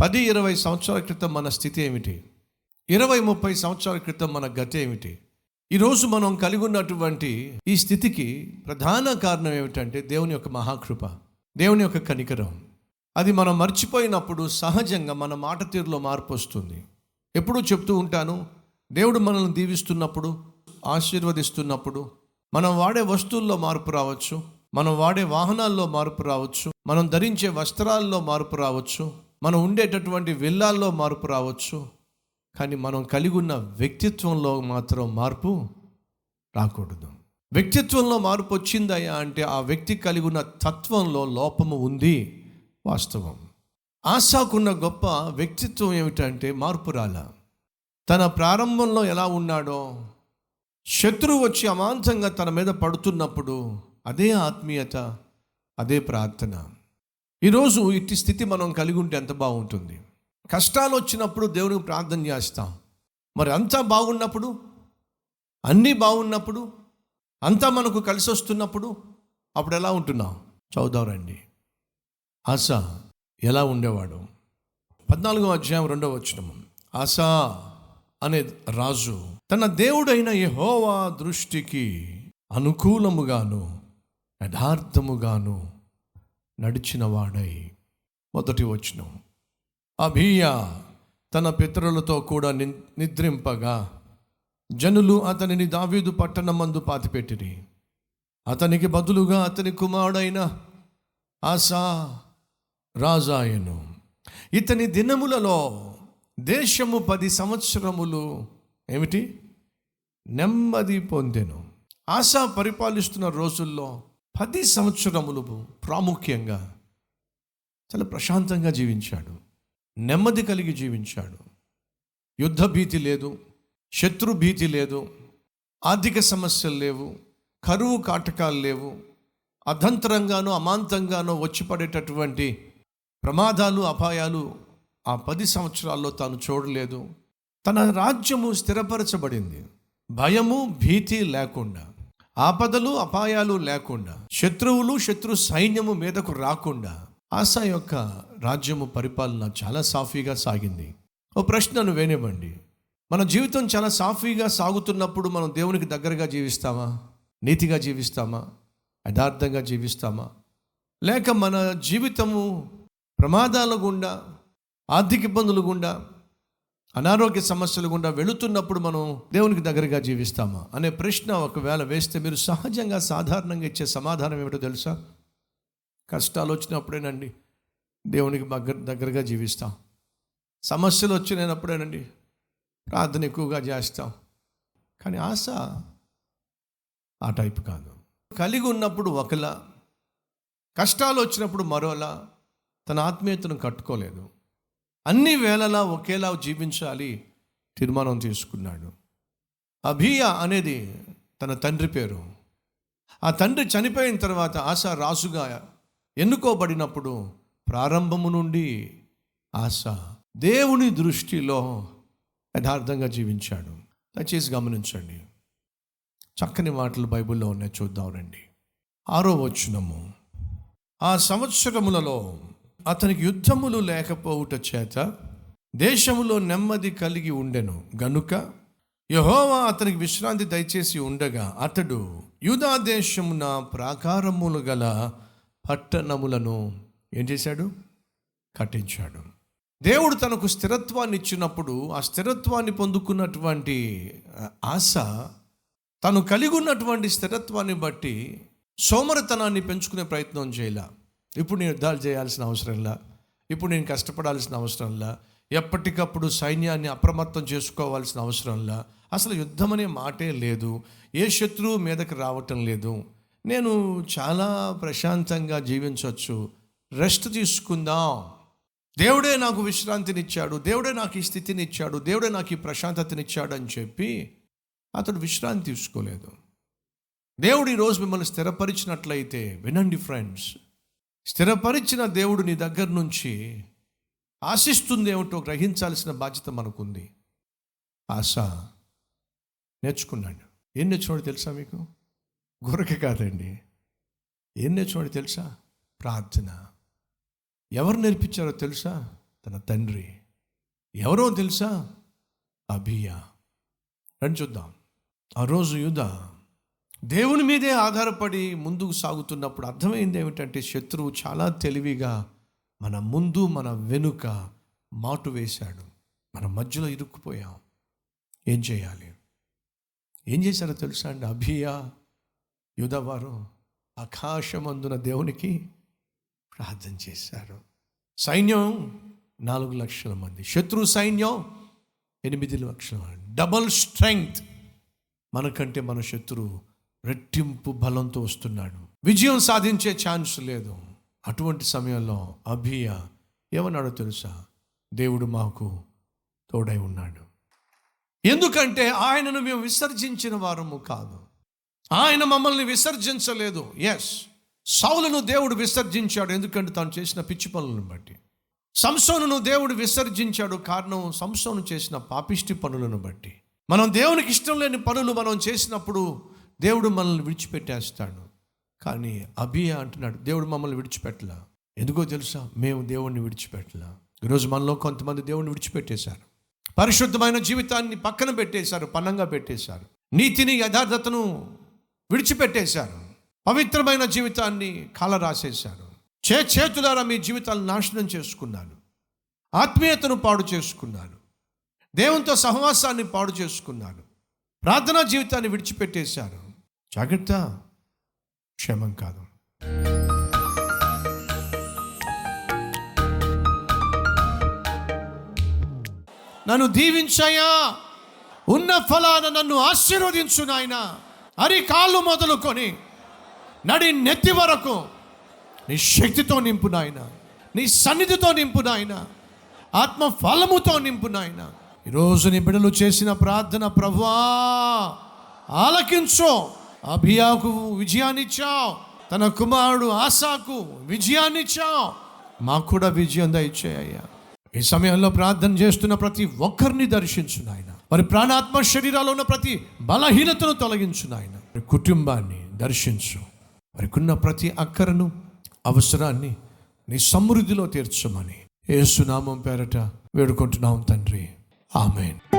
పది ఇరవై సంవత్సరాల క్రితం మన స్థితి ఏమిటి? ఇరవై ముప్పై సంవత్సరాల క్రితం మన గతి ఏమిటి? ఈరోజు మనం కలిగి ఉన్నటువంటి ఈ స్థితికి ప్రధాన కారణం ఏమిటంటే దేవుని యొక్క మహాకృప దేవుని యొక్క కనికరం. అది మనం మర్చిపోయినప్పుడు సహజంగా మన మాట తీరులో మార్పు వస్తుంది. ఎప్పుడూ చెప్తూ ఉంటాను దేవుడు మనల్ని దీవిస్తున్నప్పుడు ఆశీర్వదిస్తున్నప్పుడు మనం వాడే వస్తువుల్లో మార్పు రావచ్చు మనం వాడే వాహనాల్లో మార్పు రావచ్చు మనం ధరించే వస్త్రాల్లో మార్పు రావచ్చు మనం ఉండేటటువంటి విల్లాల్లో మార్పు రావచ్చు కానీ మనం కలిగి ఉన్న వ్యక్తిత్వంలో మాత్రం మార్పు రాకూడదు. వ్యక్తిత్వంలో మార్పు వచ్చిందయ్యా అంటే ఆ వ్యక్తి కలిగి ఉన్న తత్వంలో లోపము ఉంది వాస్తవం. ఆశాకున్న గొప్ప వ్యక్తిత్వం ఏమిటంటే మార్పు రాల. తన ప్రారంభంలో ఎలా ఉన్నాడో శత్రువు వచ్చి అమాంతంగా తన మీద పడుతున్నప్పుడు అదే ఆత్మీయత అదే ప్రార్థన. ఈరోజు ఇట్టి స్థితి మనం కలిగి ఉంటే ఎంత బాగుంటుంది? కష్టాలు వచ్చినప్పుడు దేవునికి ప్రార్థన చేస్తాం. మరి అంతా బాగున్నప్పుడు? అన్నీ బాగున్నప్పుడు? అంతా మనకు కలిసి వస్తున్నప్పుడు? అప్పుడు ఎలా ఉంటున్నాం? చదువుదాం రండి. ఆశ ఎలా ఉండేవాడు? పద్నాలుగో అధ్యాయం రెండవ వచనము. ఆశ అనే రాజు తన దేవుడైన యహోవా దృష్టికి అనుకూలముగాను యథార్థముగాను నడిచినవాడై మొదటి వచనం. అభియా తన పితరులతో కూడా ని నిద్రింపగా జనులు అతనిని దావీదు పట్టణమందు పాతిపెట్టిరి. అతనికి బదులుగా అతని కుమారుడైన ఆశా రాజాయను. ఇతని దినములలో దేశము పది సంవత్సరములు ఏమిటి? నెమ్మది పొందెను. ఆశా పరిపాలిస్తున్న రోజుల్లో పది సంవత్సరములు ప్రాముఖ్యంగా చాలా ప్రశాంతంగా జీవించాడు. నెమ్మది కలిగి జీవించాడు. యుద్ధ భీతి లేదు శత్రు భీతి లేదు ఆర్థిక సమస్యలు లేవు కరువు కాటకాలు లేవు అధంతరంగానో అమాంతంగానో వచ్చి పడేటటువంటి ప్రమాదాలు అపాయాలు ఆ పది సంవత్సరాల్లో తాను చూడలేదు. తన రాజ్యము స్థిరపరచబడింది. భయము భీతి లేకుండా. ఆపదలు అపాయాలు లేకుండా శత్రువులు శత్రు సైన్యము మీదకు రాకుండా ఆశ యొక్క రాజ్యము పరిపాలన చాలా సాఫీగా సాగింది. ఓ ప్రశ్నను వేనివ్వండి. మన జీవితం చాలా సాఫీగా సాగుతున్నప్పుడు మనం దేవునికి దగ్గరగా జీవిస్తామా? నీతిగా జీవిస్తామా? యథార్థంగా జీవిస్తామా? లేక మన జీవితము ప్రమాదాల గుండా ఆర్థిక ఇబ్బందులు గుండా అనారోగ్య సమస్యల గుండా వెళుతున్నప్పుడు మనం దేవునికి దగ్గరగా జీవిస్తామా? అనే ప్రశ్న ఒకవేళ వేస్తే మీరు సహజంగా సాధారణంగా ఇచ్చే సమాధానం ఏమిటో తెలుసా? కష్టాలు వచ్చినప్పుడేనండి దేవునికి దగ్గర దగ్గరగా జీవిస్తాం. సమస్యలు వచ్చినప్పుడేనండి ప్రార్థన ఎక్కువగా చేస్తాం. కానీ ఆశ ఆ టైప్ కాదు. కలిగి ఉన్నప్పుడు ఒకలా కష్టాలు వచ్చినప్పుడు మరోలా తన ఆత్మీయతను కట్టుకోలేదు. అన్ని వేళలా ఒకేలా జీవించాలి తీర్మానం తీసుకున్నాడు. అభియ అనేది తన తండ్రి పేరు. ఆ తండ్రి చనిపోయిన తర్వాత ఆశ రాజుగా ఎన్నుకోబడినప్పుడు ప్రారంభము నుండి ఆశ దేవుని దృష్టిలో యథార్థంగా జీవించాడు. దయచేసి గమనించండి. చక్కని మాటలు బైబిల్లో ఉన్నాయి చూద్దాం రండి. ఆరో వచ్చినము ఆ సంవత్సరములలో అతనికి యుద్ధములు లేకపోవుట చేత దేశములో నెమ్మది కలిగి ఉండెను. గనుక యహోవా అతనికి విశ్రాంతి దయచేసి ఉండగా అతడు యూదా దేశమున ప్రాకారములు గల పట్టణములను ఏం చేశాడు? కట్టించాడు. దేవుడు తనకు స్థిరత్వాన్ని ఇచ్చినప్పుడు ఆ స్థిరత్వాన్ని పొందుకున్నటువంటి ఆశ తను కలిగి ఉన్నటువంటి స్థిరత్వాన్ని బట్టి సోమరతనాన్ని పెంచుకునే ప్రయత్నం చేయాల. ఇప్పుడు నేను యుద్ధాలు చేయాల్సిన అవసరంలా ఇప్పుడు నేను కష్టపడాల్సిన అవసరంలా ఎప్పటికప్పుడు సైన్యాన్ని అప్రమత్తం చేసుకోవాల్సిన అవసరంలా అసలు యుద్ధం అనే మాటే లేదు. ఏ శత్రువు మీదకి రావటం లేదు. నేను చాలా ప్రశాంతంగా జీవించవచ్చు రెస్ట్ తీసుకుందాం. దేవుడే నాకు విశ్రాంతినిచ్చాడు. దేవుడే నాకు ఈ స్థితిని ఇచ్చాడు దేవుడే నాకు ఈ ప్రశాంతతనిచ్చాడు అని చెప్పి అతడు విశ్రాంతి తీసుకోలేదు. దేవుడు ఈరోజు మిమ్మల్ని స్థిరపరిచినట్లయితే వినండి ఫ్రెండ్స్ స్థిరపరిచిన దేవుడు నీ దగ్గర నుంచి ఆశిస్తుంది ఏమిటో గ్రహించాల్సిన బాధ్యత మనకుంది. ఆశ నేర్చుకున్నాడు. ఏం నేర్చుకోండి తెలుసా మీకు? గురక కాదండి. ఏం నేర్చుకోండి తెలుసా? ప్రార్థన. ఎవరు నేర్పించారో తెలుసా? తన తండ్రి. ఎవరో తెలుసా? అభియా రండి చూద్దాం. ఆ రోజు యుధ దేవుని మీదే ఆధారపడి ముందుకు సాగుతున్నప్పుడు అర్థమైంది ఏమిటంటే శత్రువు చాలా తెలివిగా మన ముందు మన వెనుక మాటు వేశాడు. మన మధ్యలో ఇరుక్కుపోయాం. ఏం చేయాలి? ఏం చేశారో తెలుసా అండి? అభియా యుధవారు ఆకాశమందున దేవునికి ప్రార్థన చేశారు. సైన్యం నాలుగు లక్షల మంది. శత్రు సైన్యం ఎనిమిది లక్షల మంది. Double strength. మనకంటే మన శత్రువు రెట్టింపు బలంతో వస్తున్నాడు. విజయం సాధించే ఛాన్స్ లేదు. అటువంటి సమయంలో అభియ ఏమన్నాడో తెలుసా? దేవుడు మాకు తోడై ఉన్నాడు. ఎందుకంటే ఆయనను మేము విసర్జించిన వారము కాదు. ఆయన మమ్మల్ని విసర్జించలేదు. ఎస్ సౌలను దేవుడు విసర్జించాడు. ఎందుకంటే తాను చేసిన పిచ్చి పనులను బట్టి. సంసోనును దేవుడు విసర్జించాడు కారణం సంసోను చేసిన పాపిష్టి పనులను బట్టి. మనం దేవునికి ఇష్టం లేని పనులు మనం చేసినప్పుడు దేవుడు మనల్ని విడిచిపెట్టేస్తాడు. కానీ అభియ అంటున్నాడు దేవుడు మమ్మల్ని విడిచిపెట్టలా? ఎందుకో తెలుసా? మేము దేవుణ్ణి విడిచిపెట్టలా? ఈరోజు మనలో కొంతమంది దేవుణ్ణి విడిచిపెట్టేశారు. పరిశుద్ధమైన జీవితాన్ని పక్కన పెట్టేశారు పన్నంగా పెట్టేశారు. నీతిని యథార్థతను విడిచిపెట్టేశారు. పవిత్రమైన జీవితాన్ని కాల రాసేశారు చే చేతులారా మీ జీవితాలను నాశనం చేసుకున్నాను ఆత్మీయతను పాడు చేసుకున్నాను దేవునితో సహవాసాన్ని పాడు చేసుకున్నాను ప్రార్థనా జీవితాన్ని విడిచిపెట్టేశారు. జాగ్రత్త. క్షేమం కాదు. నన్ను దీవించాయా ఉన్న ఫలాన నన్ను ఆశీర్వదించు నాయన. అరి కాళ్ళు మొదలుకొని నడి నెత్తి వరకు నీ శక్తితో నింపు నాయన. నీ సన్నిధితో నింపు నాయన. ఆత్మ ఫలముతో నింపు నాయన. ఈరోజు నీ బిడ్డలు చేసిన ప్రార్థన ప్రభువా ఆలకించు. అభియాకు విజయాన్నిచ్చావు. తన కుమారుడు ఆశాకు విజయాన్నిచ్చావు. మాకు కూడా విజయం దయచేయ్యా. ఈ సమయంలో ప్రార్థన చేస్తున్న ప్రతి ఒక్కరిని దర్శించు నాయన. ప్రాణాత్మ శరీరాలు ఉన్న ప్రతి బలహీనతను తొలగించు నాయన. కుటుంబాన్ని దర్శించు. మరికున్న ప్రతి అక్కరను అవసరాన్ని నీ సమృద్ధిలో తీర్చమని ఏసునామం పేరట వేడుకుంటున్నాం తండ్రి. ఆమెన్.